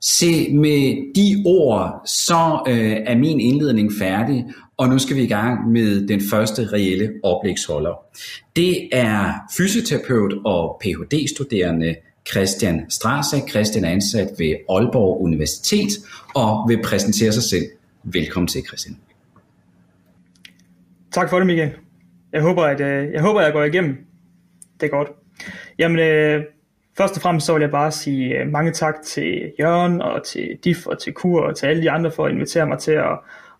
Se, med de ord, så øh, er min indledning færdig, og nu skal vi i gang med den første reelle oplægsholder. Det er fysioterapeut og Ph.D.-studerende Christian Strasse. Christian er ansat ved Aalborg Universitet og vil præsentere sig selv. Velkommen til, Christian. Tak for det, Michael. Jeg håber, at øh, jeg, håber, at jeg går igennem. Det er godt. Jamen, øh, Først og fremmest så vil jeg bare sige øh, mange tak til Jørgen og til DIF og til Kur og til alle de andre for at invitere mig til at,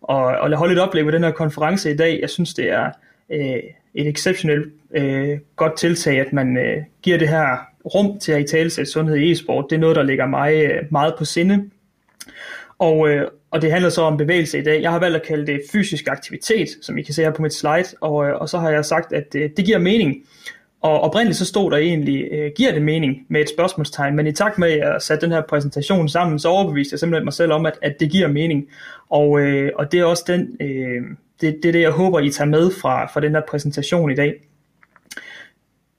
at, at holde et oplæg ved den her konference i dag. Jeg synes, det er øh, et exceptionelt øh, godt tiltag, at man øh, giver det her rum til at i tale sundhed i e-sport. Det er noget, der ligger mig øh, meget på sinde. Og, øh, og det handler så om bevægelse i dag. Jeg har valgt at kalde det fysisk aktivitet, som I kan se her på mit slide, og, øh, og så har jeg sagt, at øh, det giver mening. Og oprindeligt så stod der egentlig, øh, giver det mening med et spørgsmålstegn, men i takt med at jeg satte den her præsentation sammen, så overbeviste jeg simpelthen mig selv om, at, at det giver mening. Og, øh, og det er også den, øh, det, det er det, jeg håber, I tager med fra, fra den her præsentation i dag.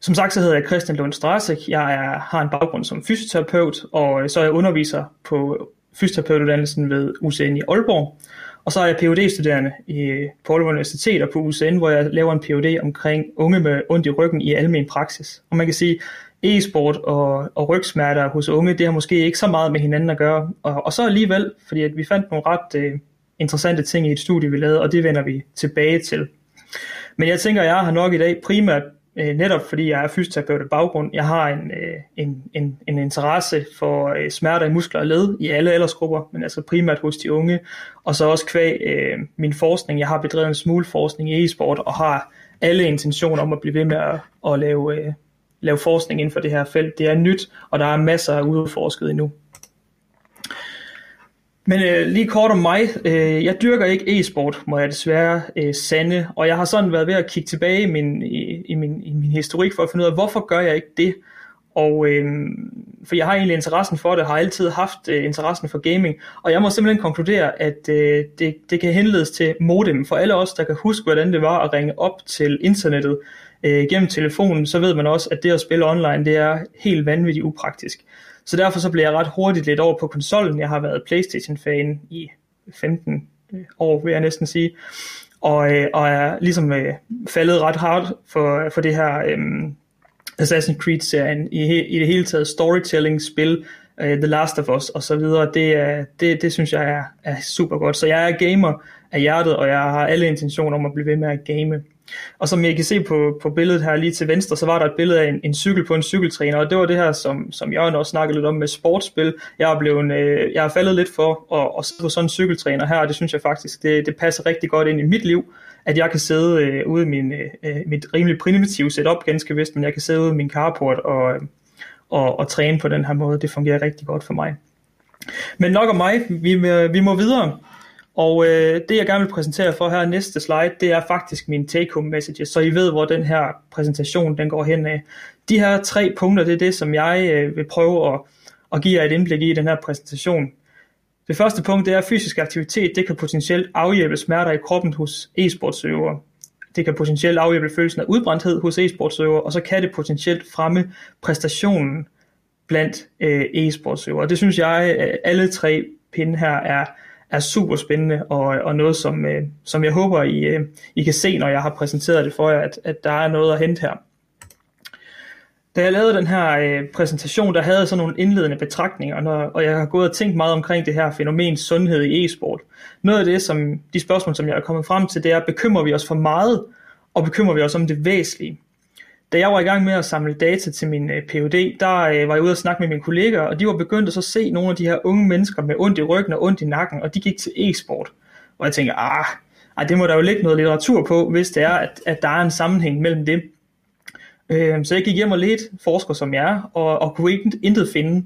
Som sagt, så hedder jeg Christian Lund Strasek. Jeg er, har en baggrund som fysioterapeut, og så er jeg underviser på fysioterapeutuddannelsen ved UCN i Aalborg. Og så er jeg phd studerende i, på Aalborg Universitet og på UCN, hvor jeg laver en Ph.D. omkring unge med ondt i ryggen i almen praksis. Og man kan sige, e-sport og, og rygsmerter hos unge, det har måske ikke så meget med hinanden at gøre. Og, og så alligevel, fordi at vi fandt nogle ret uh, interessante ting i et studie, vi lavede, og det vender vi tilbage til. Men jeg tænker, at jeg har nok i dag primært øh, netop fordi jeg er fysioterapeut i baggrund. Jeg har en, øh, en, en, en interesse for øh, smerter i muskler og led i alle aldersgrupper, men altså primært hos de unge, og så også kvæg øh, min forskning. Jeg har bedrevet en smule forskning i e-sport, og har alle intentioner om at blive ved med at, at lave, øh, lave forskning inden for det her felt. Det er nyt, og der er masser af udforsket endnu. Men øh, lige kort om mig. Øh, jeg dyrker ikke e-sport, må jeg desværre øh, sande. Og jeg har sådan været ved at kigge tilbage i min, i, i, min, i min historik for at finde ud af, hvorfor gør jeg ikke det? Og øh, for jeg har egentlig interessen for det, har altid haft øh, interessen for gaming, og jeg må simpelthen konkludere, at øh, det, det kan henledes til modem. For alle os, der kan huske, hvordan det var at ringe op til internettet øh, gennem telefonen, så ved man også, at det at spille online, det er helt vanvittigt upraktisk. Så derfor så blev jeg ret hurtigt lidt over på konsollen. Jeg har været Playstation-fan i 15 øh, år, vil jeg næsten sige. Og, øh, og er ligesom øh, faldet ret hardt for, for det her øh, Assassin's Creed-serien. I, I det hele taget storytelling-spil, øh, The Last of Us og så videre. Det, er, det, det synes jeg er, er super godt. Så jeg er gamer af hjertet, og jeg har alle intentioner om at blive ved med at game. Og som jeg kan se på, på billedet her lige til venstre, så var der et billede af en, en cykel på en cykeltræner, og det var det her, som, som jeg også snakkede lidt om med sportsspil. Jeg er, blevet, øh, jeg er faldet lidt for at, at sidde på sådan en cykeltræner her, og det synes jeg faktisk, det, det passer rigtig godt ind i mit liv, at jeg kan sidde øh, ude i min, øh, øh mit rimelig primitive setup, ganske vist, men jeg kan sidde ude i min carport og, øh, og, og træne på den her måde. Det fungerer rigtig godt for mig. Men nok om mig, vi, øh, vi må videre. Og øh, det jeg gerne vil præsentere for her næste slide, det er faktisk min take-home messages, så I ved, hvor den her præsentation den går hen af. De her tre punkter, det er det, som jeg øh, vil prøve at, at give jer et indblik i den her præsentation. Det første punkt, det er, at fysisk aktivitet, det kan potentielt afhjælpe smerter i kroppen hos e-sportsøvere. Det kan potentielt afhjælpe følelsen af udbrændthed hos e-sportsøvere, og så kan det potentielt fremme præstationen blandt øh, e-sportsøvere. Det synes jeg, øh, alle tre pinde her er er super spændende, og, og noget, som, øh, som jeg håber, I, øh, I kan se, når jeg har præsenteret det for jer, at, at der er noget at hente her. Da jeg lavede den her øh, præsentation, der havde jeg sådan nogle indledende betragtninger, når, og jeg har gået og tænkt meget omkring det her fænomen sundhed i e-sport. Noget af det, som de spørgsmål, som jeg er kommet frem til, det er, bekymrer vi os for meget, og bekymrer vi os om det væsentlige? Da jeg var i gang med at samle data til min øh, PhD, der øh, var jeg ude og snakke med mine kolleger, og de var begyndt at så se nogle af de her unge mennesker med ondt i ryggen og ondt i nakken, og de gik til e-sport. Og jeg tænker, ah, ah, det må der jo ligge noget litteratur på, hvis det er, at, at der er en sammenhæng mellem det. Øh, så jeg gik hjem og ledte forsker som jeg, og, og kunne ikke, intet finde.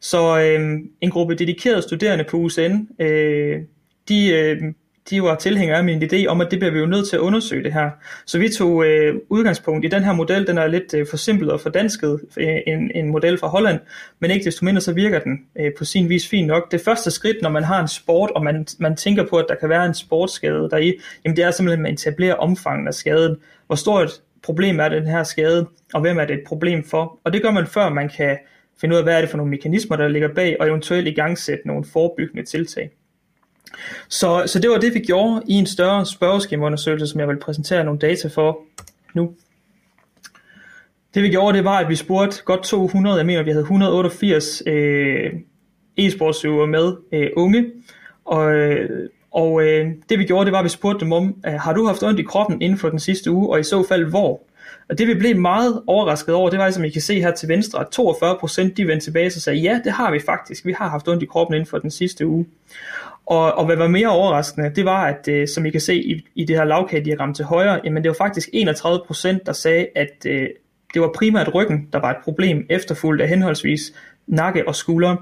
Så øh, en gruppe dedikerede studerende på UCN, øh, de øh, de var tilhængere af min idé om, at det bliver vi jo nødt til at undersøge det her. Så vi tog øh, udgangspunkt i den her model, den er lidt øh, forsimplet og fordansket, øh, en, en model fra Holland, men ikke desto mindre så virker den øh, på sin vis fint nok. Det første skridt, når man har en sport, og man, man tænker på, at der kan være en sportsskade deri, jamen det er simpelthen at etablerer omfanget af skaden. Hvor stort et problem er den her skade, og hvem er det et problem for? Og det gør man før man kan finde ud af, hvad er det for nogle mekanismer, der ligger bag, og eventuelt i gang sætte nogle forebyggende tiltag. Så, så det var det, vi gjorde i en større spørgeskemaundersøgelse, som jeg vil præsentere nogle data for nu. Det vi gjorde, det var, at vi spurgte godt 200, jeg mener, vi havde 188 øh, e-sportsøvere med øh, unge, og, øh, og øh, det vi gjorde, det var, at vi spurgte dem om, øh, har du haft ondt i kroppen inden for den sidste uge, og i så fald hvor? Og det vi blev meget overrasket over, det var, som I kan se her til venstre, at 42% de vendte tilbage og sagde, ja, det har vi faktisk, vi har haft ondt i kroppen inden for den sidste uge. Og, og hvad var mere overraskende, det var, at øh, som I kan se i, i det her lavkagediagram til højre, jamen det var faktisk 31%, der sagde, at øh, det var primært ryggen, der var et problem, efterfulgt af henholdsvis nakke og skuldre.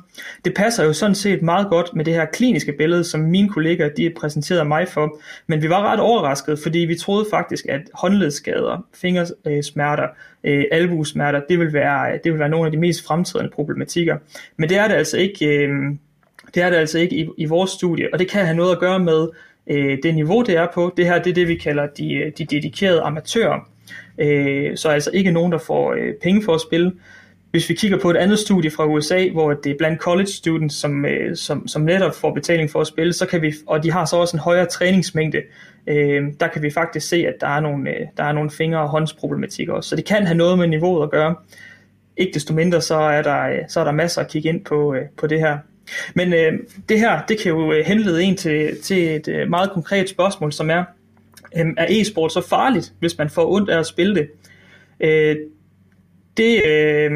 Det passer jo sådan set meget godt med det her kliniske billede, som mine kollegaer de præsenterede mig for, men vi var ret overrasket, fordi vi troede faktisk, at håndledsskader, fingersmerter, øh, albuesmerter, det vil, være, øh, det vil være nogle af de mest fremtidende problematikker. Men det er det altså ikke, øh, det er det altså ikke i, i vores studie, og det kan have noget at gøre med øh, det niveau, det er på. Det her det er det, vi kalder de, øh, de dedikerede amatører. Øh, så altså ikke nogen, der får øh, penge for at spille. Hvis vi kigger på et andet studie fra USA, hvor det er blandt college students, som, øh, som, som netop får betaling for at spille, så kan vi, og de har så også en højere træningsmængde, øh, der kan vi faktisk se, at der er nogle, øh, der er nogle fingre- og håndsproblematikker også. Så det kan have noget med niveauet at gøre. Ikke desto mindre, så er der, øh, så er der masser at kigge ind på, øh, på det her. Men øh, det her, det kan jo øh, henlede en til, til et øh, meget konkret spørgsmål, som er, øh, er e-sport så farligt, hvis man får ondt af at spille det? Øh, det, øh,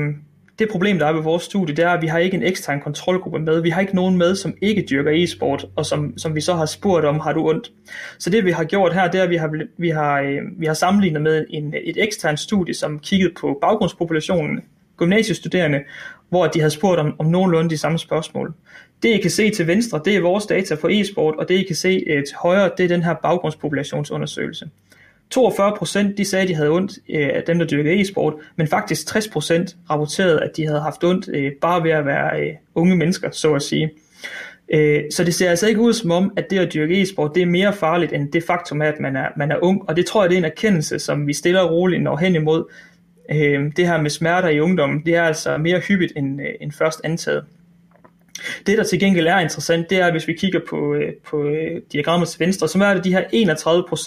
det problem, der er ved vores studie, det er, at vi har ikke en ekstern kontrolgruppe med. Vi har ikke nogen med, som ikke dyrker e-sport, og som, som vi så har spurgt om, har du ondt? Så det vi har gjort her, det er, at vi har, vi har, øh, vi har sammenlignet med en, et eksternt studie, som kiggede på baggrundspopulationen, gymnasiestuderende, hvor de havde spurgt om, om nogenlunde de samme spørgsmål. Det I kan se til venstre, det er vores data for e-sport, og det I kan se øh, til højre, det er den her baggrundspopulationsundersøgelse. 42% de sagde, at de havde ondt øh, af dem, der dyrkede e-sport, men faktisk 60% rapporterede, at de havde haft ondt øh, bare ved at være øh, unge mennesker, så at sige. Uh, så det ser altså ikke ud som om, at det at dyrke e-sport, det er mere farligt end det faktum, at man er, man er ung, og det tror jeg, det er en erkendelse, som vi stiller roligt når hen imod, øh, det her med smerter i ungdommen, det er altså mere hyppigt end, øh, end først antaget. Det der til gengæld er interessant, det er, hvis vi kigger på, øh, på øh, diagrammet til venstre, så er det de her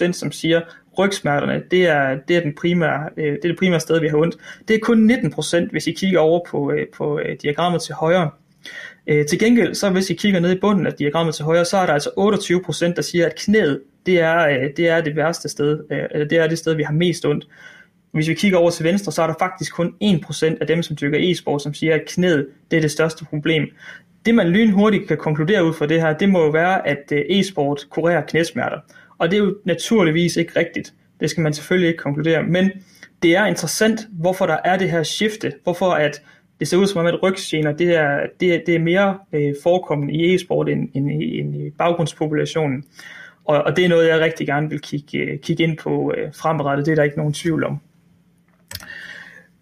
31%, som siger, rygsmerterne, det er, det er, den primære, øh, det er det primære sted, vi har ondt. Det er kun 19%, hvis I kigger over på, øh, på øh, diagrammet til højre. Øh, til gengæld, så hvis I kigger ned i bunden af diagrammet til højre, så er der altså 28%, der siger, at knæet, det er, øh, det er det værste sted, øh, eller det er det sted, vi har mest ondt. Hvis vi kigger over til venstre, så er der faktisk kun 1% af dem, som dyrker e-sport, som siger, at knæet det er det største problem. Det man lynhurtigt kan konkludere ud fra det her, det må jo være, at øh, e-sport kurerer knæsmerter. Og det er jo naturligvis ikke rigtigt. Det skal man selvfølgelig ikke konkludere. Men det er interessant, hvorfor der er det her skifte. Hvorfor at det ser ud som om, at rygsgener det er, det er, det er mere øh, forekommende i e-sport end, end, end i baggrundspopulationen. Og, og det er noget, jeg rigtig gerne vil kigge, øh, kigge ind på øh, fremadrettet. Det er der ikke nogen tvivl om.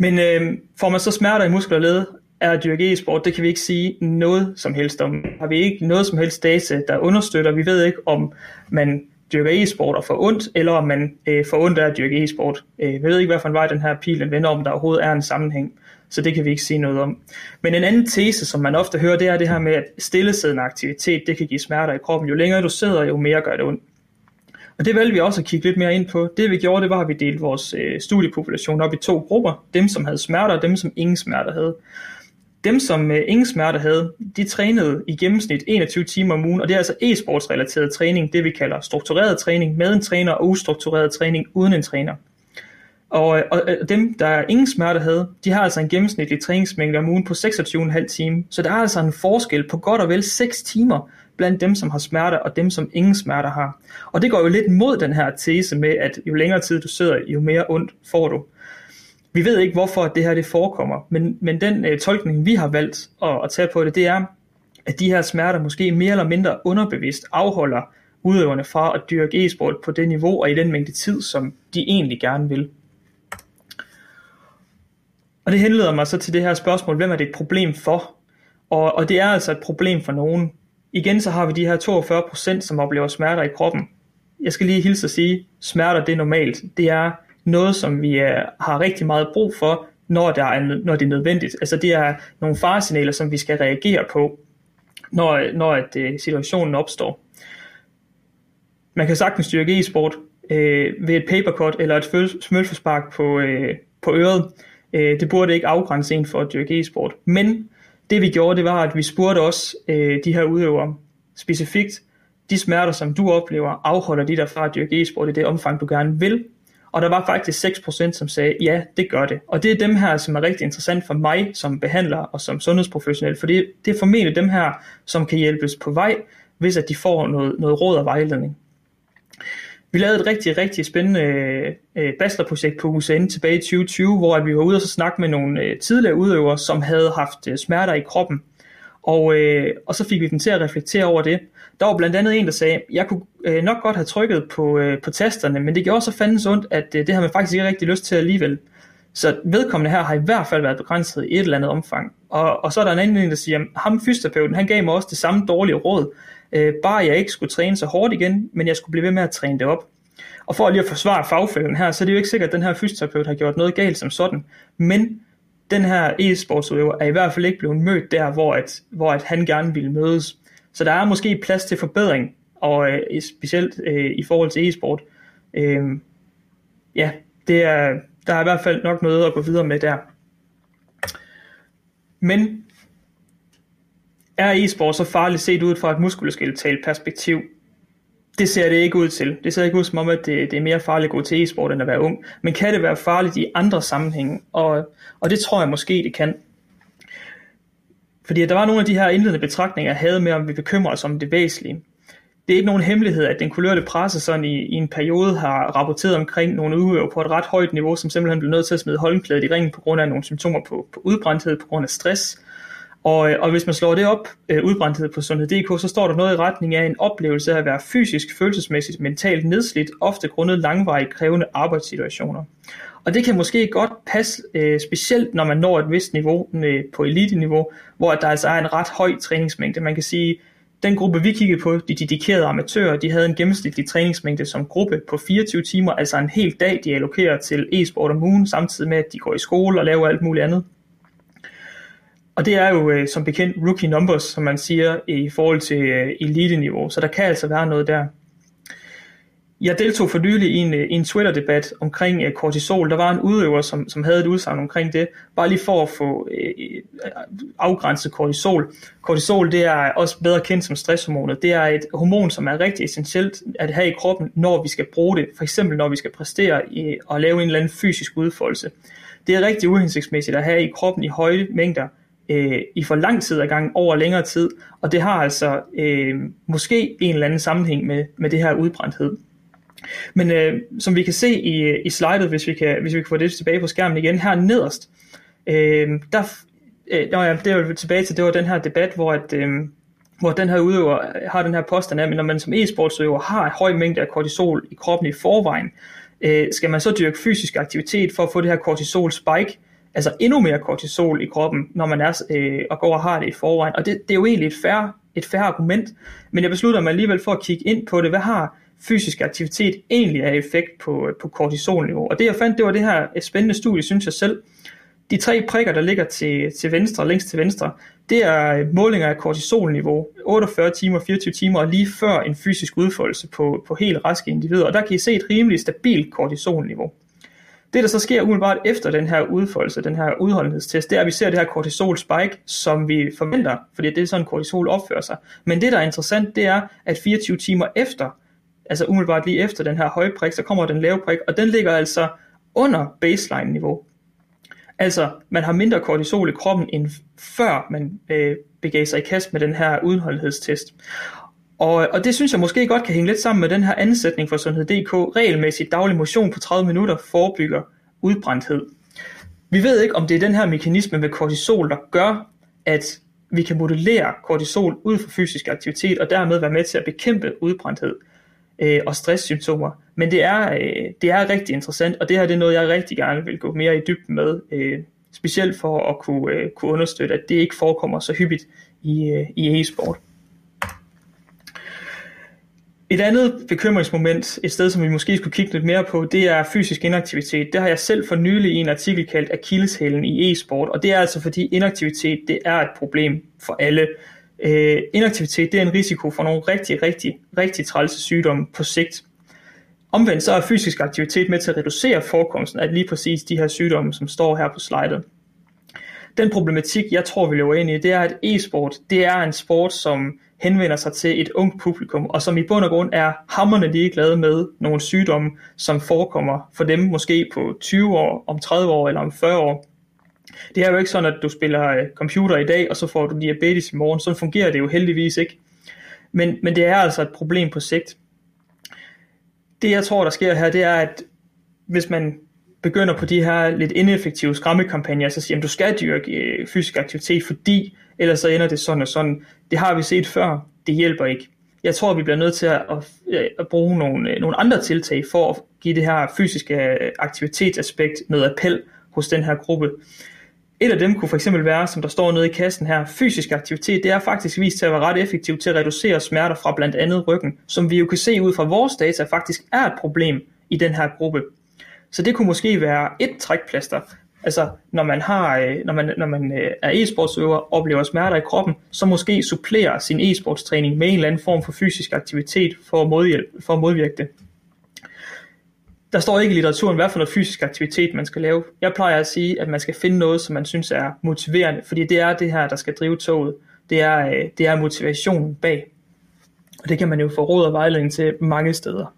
Men øh, får man så smerter i muskler og led af at dyrke e-sport, det kan vi ikke sige noget som helst om. Har vi ikke noget som helst data, der understøtter. Vi ved ikke, om man dyrker e-sport og får ondt, eller om man øh, får ondt af at dyrke e-sport. Øh, vi ved ikke, hvilken en vej den her pil den vender om, der overhovedet er en sammenhæng. Så det kan vi ikke sige noget om. Men en anden tese, som man ofte hører, det er det her med, at stillesiddende aktivitet, det kan give smerter i kroppen. Jo længere du sidder, jo mere gør det ondt. Og det valgte vi også at kigge lidt mere ind på. Det vi gjorde, det var, at vi delte vores øh, studiepopulation op i to grupper. Dem, som havde smerter, og dem, som ingen smerter havde. Dem, som øh, ingen smerter havde, de trænede i gennemsnit 21 timer om ugen, og det er altså e-sportsrelateret træning, det vi kalder struktureret træning med en træner og ustruktureret træning uden en træner. Og, øh, og, og dem, der ingen smerte havde, de har altså en gennemsnitlig træningsmængde om ugen på 26,5 timer. Så der er altså en forskel på godt og vel 6 timer blandt dem, som har smerter, og dem, som ingen smerter har. Og det går jo lidt mod den her tese med, at jo længere tid du sidder, jo mere ondt får du. Vi ved ikke, hvorfor det her det forekommer, men, men den øh, tolkning, vi har valgt at, at tage på det, det er, at de her smerter måske mere eller mindre underbevidst afholder udøverne fra at dyrke e-sport på det niveau og i den mængde tid, som de egentlig gerne vil. Og det henleder mig så til det her spørgsmål, hvem er det et problem for? Og, og det er altså et problem for nogen. Igen så har vi de her 42%, som oplever smerter i kroppen. Jeg skal lige hilse at sige, smerter det er normalt. Det er noget, som vi øh, har rigtig meget brug for, når, der er, når det er nødvendigt. Altså det er nogle faresignaler, som vi skal reagere på, når, når at, øh, situationen opstår. Man kan sagtens styrke e-sport øh, ved et papercut eller et smølforspark på, øh, på øret. Øh, det burde ikke afgrænse en for at dyrke e-sport. Men det vi gjorde, det var, at vi spurgte også øh, de her udøvere specifikt, de smerter, som du oplever, afholder de der fra at dyrke e-sport i det omfang, du gerne vil. Og der var faktisk 6%, som sagde, ja, det gør det. Og det er dem her, som er rigtig interessant for mig som behandler og som sundhedsprofessionel, for det, det er formentlig dem her, som kan hjælpes på vej, hvis at de får noget, noget råd og vejledning. Vi lavede et rigtig, rigtig spændende øh, øh bachelorprojekt på UCN tilbage i 2020, hvor at vi var ude og så snakke med nogle øh, tidligere udøvere, som havde haft øh, smerter i kroppen. Og, øh, og så fik vi dem til at reflektere over det. Der var blandt andet en, der sagde, jeg kunne øh, nok godt have trykket på, øh, på tasterne, men det gjorde så fandens ondt, at øh, det har man faktisk ikke rigtig lyst til alligevel. Så vedkommende her har i hvert fald været begrænset i et eller andet omfang. Og, og så er der en anden en, der siger, ham fysioterapeuten, han gav mig også det samme dårlige råd, øh, bare jeg ikke skulle træne så hårdt igen, men jeg skulle blive ved med at træne det op. Og for lige at forsvare fagfælden her, så er det jo ikke sikkert, at den her fysioterapeut har gjort noget galt som sådan, men den her e-sportsudøver er i hvert fald ikke blevet mødt der, hvor, at, hvor at han gerne ville mødes. Så der er måske plads til forbedring, og øh, specielt øh, i forhold til e-sport. Øh, ja, det er, der er i hvert fald nok noget at gå videre med der. Men er e-sport så farligt set ud fra et muskuloskelettalt perspektiv? Det ser det ikke ud til. Det ser ikke ud som om, at det, det er mere farligt at gå til e-sport, end at være ung. Men kan det være farligt i andre sammenhænge? Og, og det tror jeg måske, det kan. Fordi der var nogle af de her indledende betragtninger, jeg havde med, om vi bekymrer os om det væsentlige. Det er ikke nogen hemmelighed, at den kulørte presse sådan i, i en periode har rapporteret omkring nogle udøvere på et ret højt niveau, som simpelthen blev nødt til at smide håndklædet i ringen på grund af nogle symptomer på, på udbrændthed, på grund af stress. Og, øh, og hvis man slår det op, øh, udbrændthed på sundhed.dk, så står der noget i retning af en oplevelse af at være fysisk, følelsesmæssigt, mentalt nedslidt, ofte grundet langvarige krævende arbejdssituationer. Og det kan måske godt passe, øh, specielt når man når et vist niveau øh, på elite-niveau, hvor der altså er en ret høj træningsmængde. Man kan sige, den gruppe vi kiggede på, de dedikerede amatører, de havde en gennemsnitlig træningsmængde som gruppe på 24 timer, altså en hel dag, de allokerer til e-sport om ugen, samtidig med, at de går i skole og laver alt muligt andet. Og det er jo øh, som bekendt rookie numbers, som man siger, i forhold til øh, elite-niveau, så der kan altså være noget der. Jeg deltog for nylig i en, øh, en Twitter-debat omkring øh, kortisol. Der var en udøver, som, som havde et udsagn omkring det, bare lige for at få uh, afgrænset kortisol. Kortisol det er også bedre kendt som stresshormonet. Det er et hormon, som er rigtig essentielt at have i kroppen, når vi skal bruge det. For eksempel når vi skal præstere i, og lave en eller anden fysisk udfoldelse. Det er rigtig uhensigtsmæssigt at have i kroppen i høje mængder, øh, i for lang tid ad gang over længere tid, og det har altså øh, måske en eller anden sammenhæng med, med det her udbrændthed. Men øh, som vi kan se i, i slidet, hvis vi, kan, hvis vi kan få det tilbage på skærmen igen, her nederst, øh, der, øh, ja, det er tilbage til, det var den her debat, hvor at, øh, hvor den her udøver øh, har den her påstand af, at når man som e-sportsudøver har en høj mængde af kortisol i kroppen i forvejen, øh, skal man så dyrke fysisk aktivitet for at få det her kortisol spike, altså endnu mere kortisol i kroppen, når man er øh, og går og har det i forvejen. Og det, det er jo egentlig et færre, et færre argument, men jeg beslutter mig alligevel for at kigge ind på det. Hvad har fysisk aktivitet egentlig af effekt på, på kortisolniveau? Og det jeg fandt, det var det her et spændende studie, synes jeg selv. De tre prikker, der ligger til, til venstre, længst til venstre, det er øh, målinger af kortisolniveau, 48 timer, 24 timer, og lige før en fysisk udfoldelse på, på helt raske individer. Og der kan I se et rimeligt stabilt kortisolniveau. Det, der så sker umiddelbart efter den her udfoldelse, den her udholdenhedstest, det er, at vi ser det her kortisol spike, som vi forventer, fordi det er sådan, kortisol opfører sig. Men det, der er interessant, det er, at 24 timer efter, altså umiddelbart lige efter den her høje prik, så kommer den lave prik, og den ligger altså under baseline-niveau. Altså, man har mindre kortisol i kroppen, end før man øh, begav sig i kast med den her udholdenhedstest. Og, og det synes jeg måske godt kan hænge lidt sammen med den her ansætning for Sundhed.dk. Regelmæssigt daglig motion på 30 minutter forebygger udbrændthed. Vi ved ikke, om det er den her mekanisme med kortisol, der gør, at vi kan modellere kortisol ud fra fysisk aktivitet, og dermed være med til at bekæmpe udbrændthed øh, og stresssymptomer. Men det er, øh, det er rigtig interessant, og det her det er noget, jeg rigtig gerne vil gå mere i dybden med, øh, specielt for at kunne, øh, kunne understøtte, at det ikke forekommer så hyppigt i, øh, i e-sport. Et andet bekymringsmoment, et sted som vi måske skulle kigge lidt mere på, det er fysisk inaktivitet. Det har jeg selv for nylig i en artikel kaldt Achilleshælen i e-sport, og det er altså fordi inaktivitet det er et problem for alle. Øh, inaktivitet det er en risiko for nogle rigtig, rigtig, rigtig trælse sygdomme på sigt. Omvendt så er fysisk aktivitet med til at reducere forekomsten af lige præcis de her sygdomme, som står her på slidet. Den problematik, jeg tror, vi løber ind i, det er, at e-sport, det er en sport, som henvender sig til et ungt publikum, og som i bund og grund er hammerne ligeglade med nogle sygdomme, som forekommer for dem måske på 20 år, om 30 år eller om 40 år. Det er jo ikke sådan, at du spiller øh, computer i dag, og så får du diabetes i morgen. Sådan fungerer det jo heldigvis ikke. Men, men det er altså et problem på sigt. Det jeg tror, der sker her, det er, at hvis man begynder på de her lidt ineffektive skræmmekampagner, så siger, at du skal dyrke øh, fysisk aktivitet, fordi ellers så ender det sådan og sådan. Det har vi set før, det hjælper ikke. Jeg tror, vi bliver nødt til at, at, at bruge nogle, øh, nogle andre tiltag for at give det her fysiske øh, aktivitetsaspekt noget appel hos den her gruppe. Et af dem kunne for eksempel være, som der står nede i kassen her, fysisk aktivitet, det er faktisk vist til at være ret effektivt til at reducere smerter fra blandt andet ryggen, som vi jo kan se ud fra vores data faktisk er et problem i den her gruppe. Så det kunne måske være et trækplaster. Altså, når man, har, øh, når man, når man øh, er e-sportsøver og oplever smerter i kroppen, så måske supplere sin e-sportstræning med en eller anden form for fysisk aktivitet for at, modhjælp, for at modvirke det. Der står ikke i litteraturen, hvad for noget fysisk aktivitet man skal lave. Jeg plejer at sige, at man skal finde noget, som man synes er motiverende, fordi det er det her, der skal drive toget. Det er, øh, det er motivationen bag. Og det kan man jo få råd og vejledning til mange steder.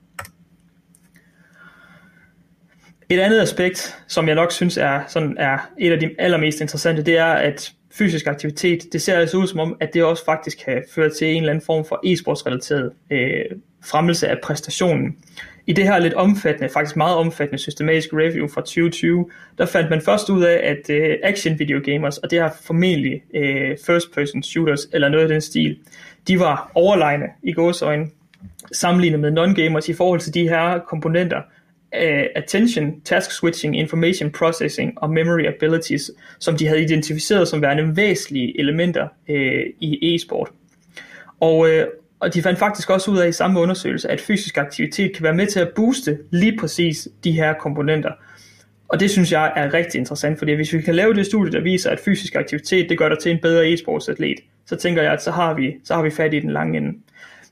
Et andet aspekt, som jeg nok synes er, sådan er et af de allermest interessante, det er, at fysisk aktivitet, det ser altså ud som om, at det også faktisk kan føre til en eller anden form for e-sportsrelateret øh, fremmelse af præstationen. I det her lidt omfattende, faktisk meget omfattende systematiske review fra 2020, der fandt man først ud af, at øh, action video gamers, og det er formentlig øh, first person shooters eller noget af den stil, de var overlegne i gåsøjne sammenlignet med non-gamers i forhold til de her komponenter, attention, task switching, information processing og memory abilities, som de havde identificeret som værende væsentlige elementer uh, i e-sport. Og, uh, og de fandt faktisk også ud af i samme undersøgelse, at fysisk aktivitet kan være med til at booste lige præcis de her komponenter. Og det synes jeg er rigtig interessant, fordi hvis vi kan lave det studie, der viser, at fysisk aktivitet det gør dig til en bedre e-sportsatlet, så tænker jeg, at så har vi, så har vi fat i den lange ende.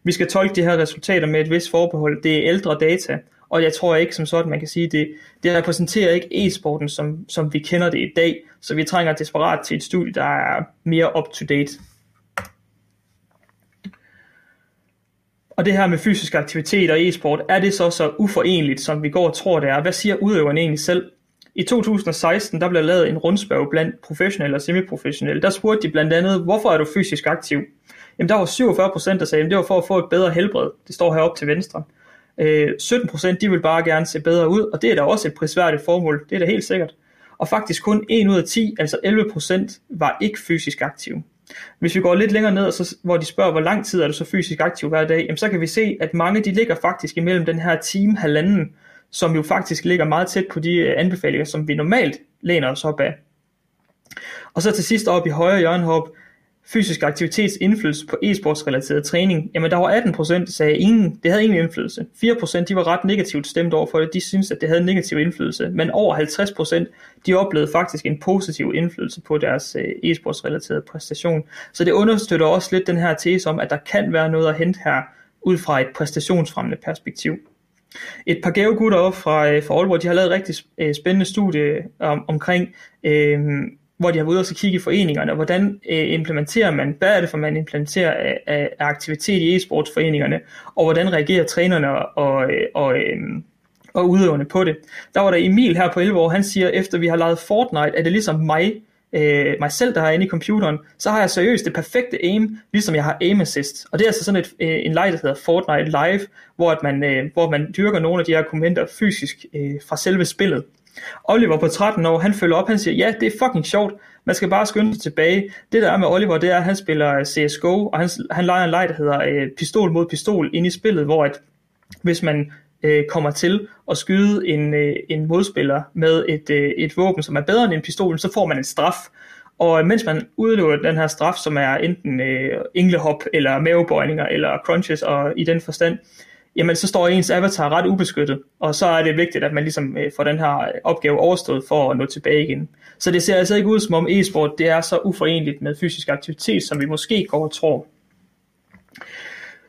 Vi skal tolke de her resultater med et vis forbehold. Det er ældre data, og jeg tror ikke som sådan, man kan sige, det, det repræsenterer ikke e-sporten, som, som vi kender det i dag, så vi trænger desperat til et studie, der er mere up-to-date. Og det her med fysisk aktivitet og e-sport, er det så så uforenligt, som vi går og tror det er? Hvad siger udøverne egentlig selv? I 2016 der blev lavet en rundspørg blandt professionelle og semiprofessionelle. Der spurgte de blandt andet, hvorfor er du fysisk aktiv? Jamen der var 47 procent, der sagde, at det var for at få et bedre helbred. Det står heroppe til venstre. Øh, 17% de vil bare gerne se bedre ud, og det er da også et prisværdigt formål, det er da helt sikkert. Og faktisk kun 1 ud af 10, altså 11% var ikke fysisk aktive. Hvis vi går lidt længere ned, så, hvor de spørger, hvor lang tid er du så fysisk aktiv hver dag, jamen, så kan vi se, at mange de ligger faktisk imellem den her time halvanden, som jo faktisk ligger meget tæt på de øh, anbefalinger, som vi normalt læner os op af. Og så til sidst op i højre hjørnehop, fysisk aktivitets indflydelse på e-sportsrelateret træning, jamen der var 18%, der sagde ingen, det havde ingen indflydelse. 4% de var ret negativt stemt over for det, de synes at det havde en negativ indflydelse, men over 50% de oplevede faktisk en positiv indflydelse på deres øh, e-sportsrelaterede præstation. Så det understøtter også lidt den her tese om, at der kan være noget at hente her, ud fra et præstationsfremmende perspektiv. Et par gave gutter op fra, øh, fra Aalborg, de har lavet et rigtig øh, spændende studie om, omkring øh, hvor de har været ude og så kigge i foreningerne, og hvordan øh, implementerer man, hvad er det for man implementerer øh, af, af aktivitet i e-sportsforeningerne, og hvordan reagerer trænerne og, og, øh, og, øh, og udøverne på det. Der var der Emil her på 11 år, han siger, efter vi har lavet Fortnite, er det ligesom mig, øh, mig selv, der har inde i computeren, så har jeg seriøst det perfekte aim, ligesom jeg har aim assist. Og det er altså sådan et, øh, en leg, der hedder Fortnite Live, hvor, at man, øh, hvor man dyrker nogle af de her kommenter fysisk øh, fra selve spillet. Oliver på 13 år, han følger op, han siger, ja, det er fucking sjovt, man skal bare skynde sig tilbage. Det der er med Oliver, det er, at han spiller øh, CSGO, og han, han leger en leg, der hedder øh, pistol mod pistol ind i spillet, hvor at, hvis man øh, kommer til at skyde en, øh, en modspiller med et, øh, et våben, som er bedre end en pistol, så får man en straf. Og øh, mens man udlever den her straf, som er enten øh, englehop, eller mavebøjninger, eller crunches, og i den forstand, jamen så står ens avatar ret ubeskyttet, og så er det vigtigt, at man ligesom øh, får den her øh, opgave overstået for at nå tilbage igen. Så det ser altså ikke ud som om e-sport det er så uforenligt med fysisk aktivitet, som vi måske går og tror.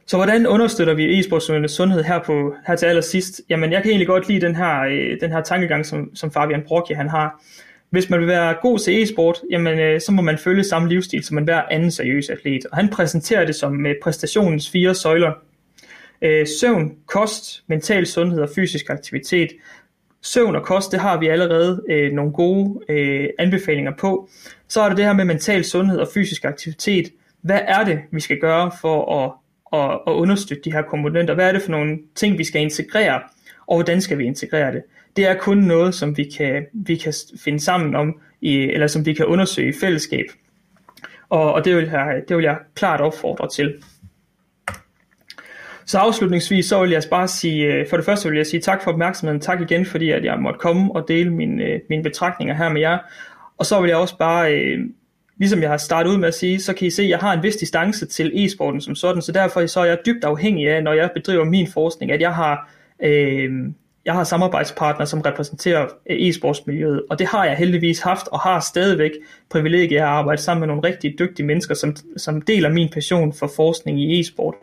Så hvordan understøtter vi e-sportsøgernes sundhed her, på, her til allersidst? Jamen jeg kan egentlig godt lide den her, øh, den her tankegang, som, som Fabian Brocchi han har. Hvis man vil være god til e-sport, jamen, øh, så må man følge samme livsstil som en hver anden seriøs atlet. Og han præsenterer det som med præstationens fire søjler. Øh, søvn, kost, mental sundhed og fysisk aktivitet. Søvn og kost, det har vi allerede øh, nogle gode øh, anbefalinger på. Så er der det her med mental sundhed og fysisk aktivitet. Hvad er det, vi skal gøre for at, at, at understøtte de her komponenter? Hvad er det for nogle ting, vi skal integrere, og hvordan skal vi integrere det? Det er kun noget, som vi kan, vi kan finde sammen om, i, eller som vi kan undersøge i fællesskab. Og, og det, vil jeg, det vil jeg klart opfordre til. Så afslutningsvis så vil jeg bare sige, øh, for det første vil jeg sige tak for opmærksomheden, tak igen fordi at jeg måtte komme og dele mine, øh, mine betragtninger her med jer. Og så vil jeg også bare, øh, ligesom jeg har startet ud med at sige, så kan I se, at jeg har en vis distance til e-sporten som sådan, så derfor så er jeg dybt afhængig af, når jeg bedriver min forskning, at jeg har, øh, jeg har samarbejdspartnere, som repræsenterer øh, e-sportsmiljøet, og det har jeg heldigvis haft og har stadigvæk privilegiet at arbejde sammen med nogle rigtig dygtige mennesker, som, som deler min passion for forskning i e-sport.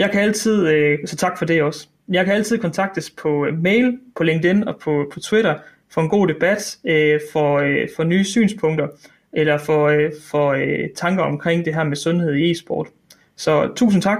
Jeg kan altid, øh, så tak for det også. Jeg kan altid kontaktes på øh, mail, på LinkedIn og på, på Twitter for en god debat, øh, for, øh, for nye synspunkter, eller for, øh, for øh, tanker omkring det her med sundhed i e-sport. Så tusind tak,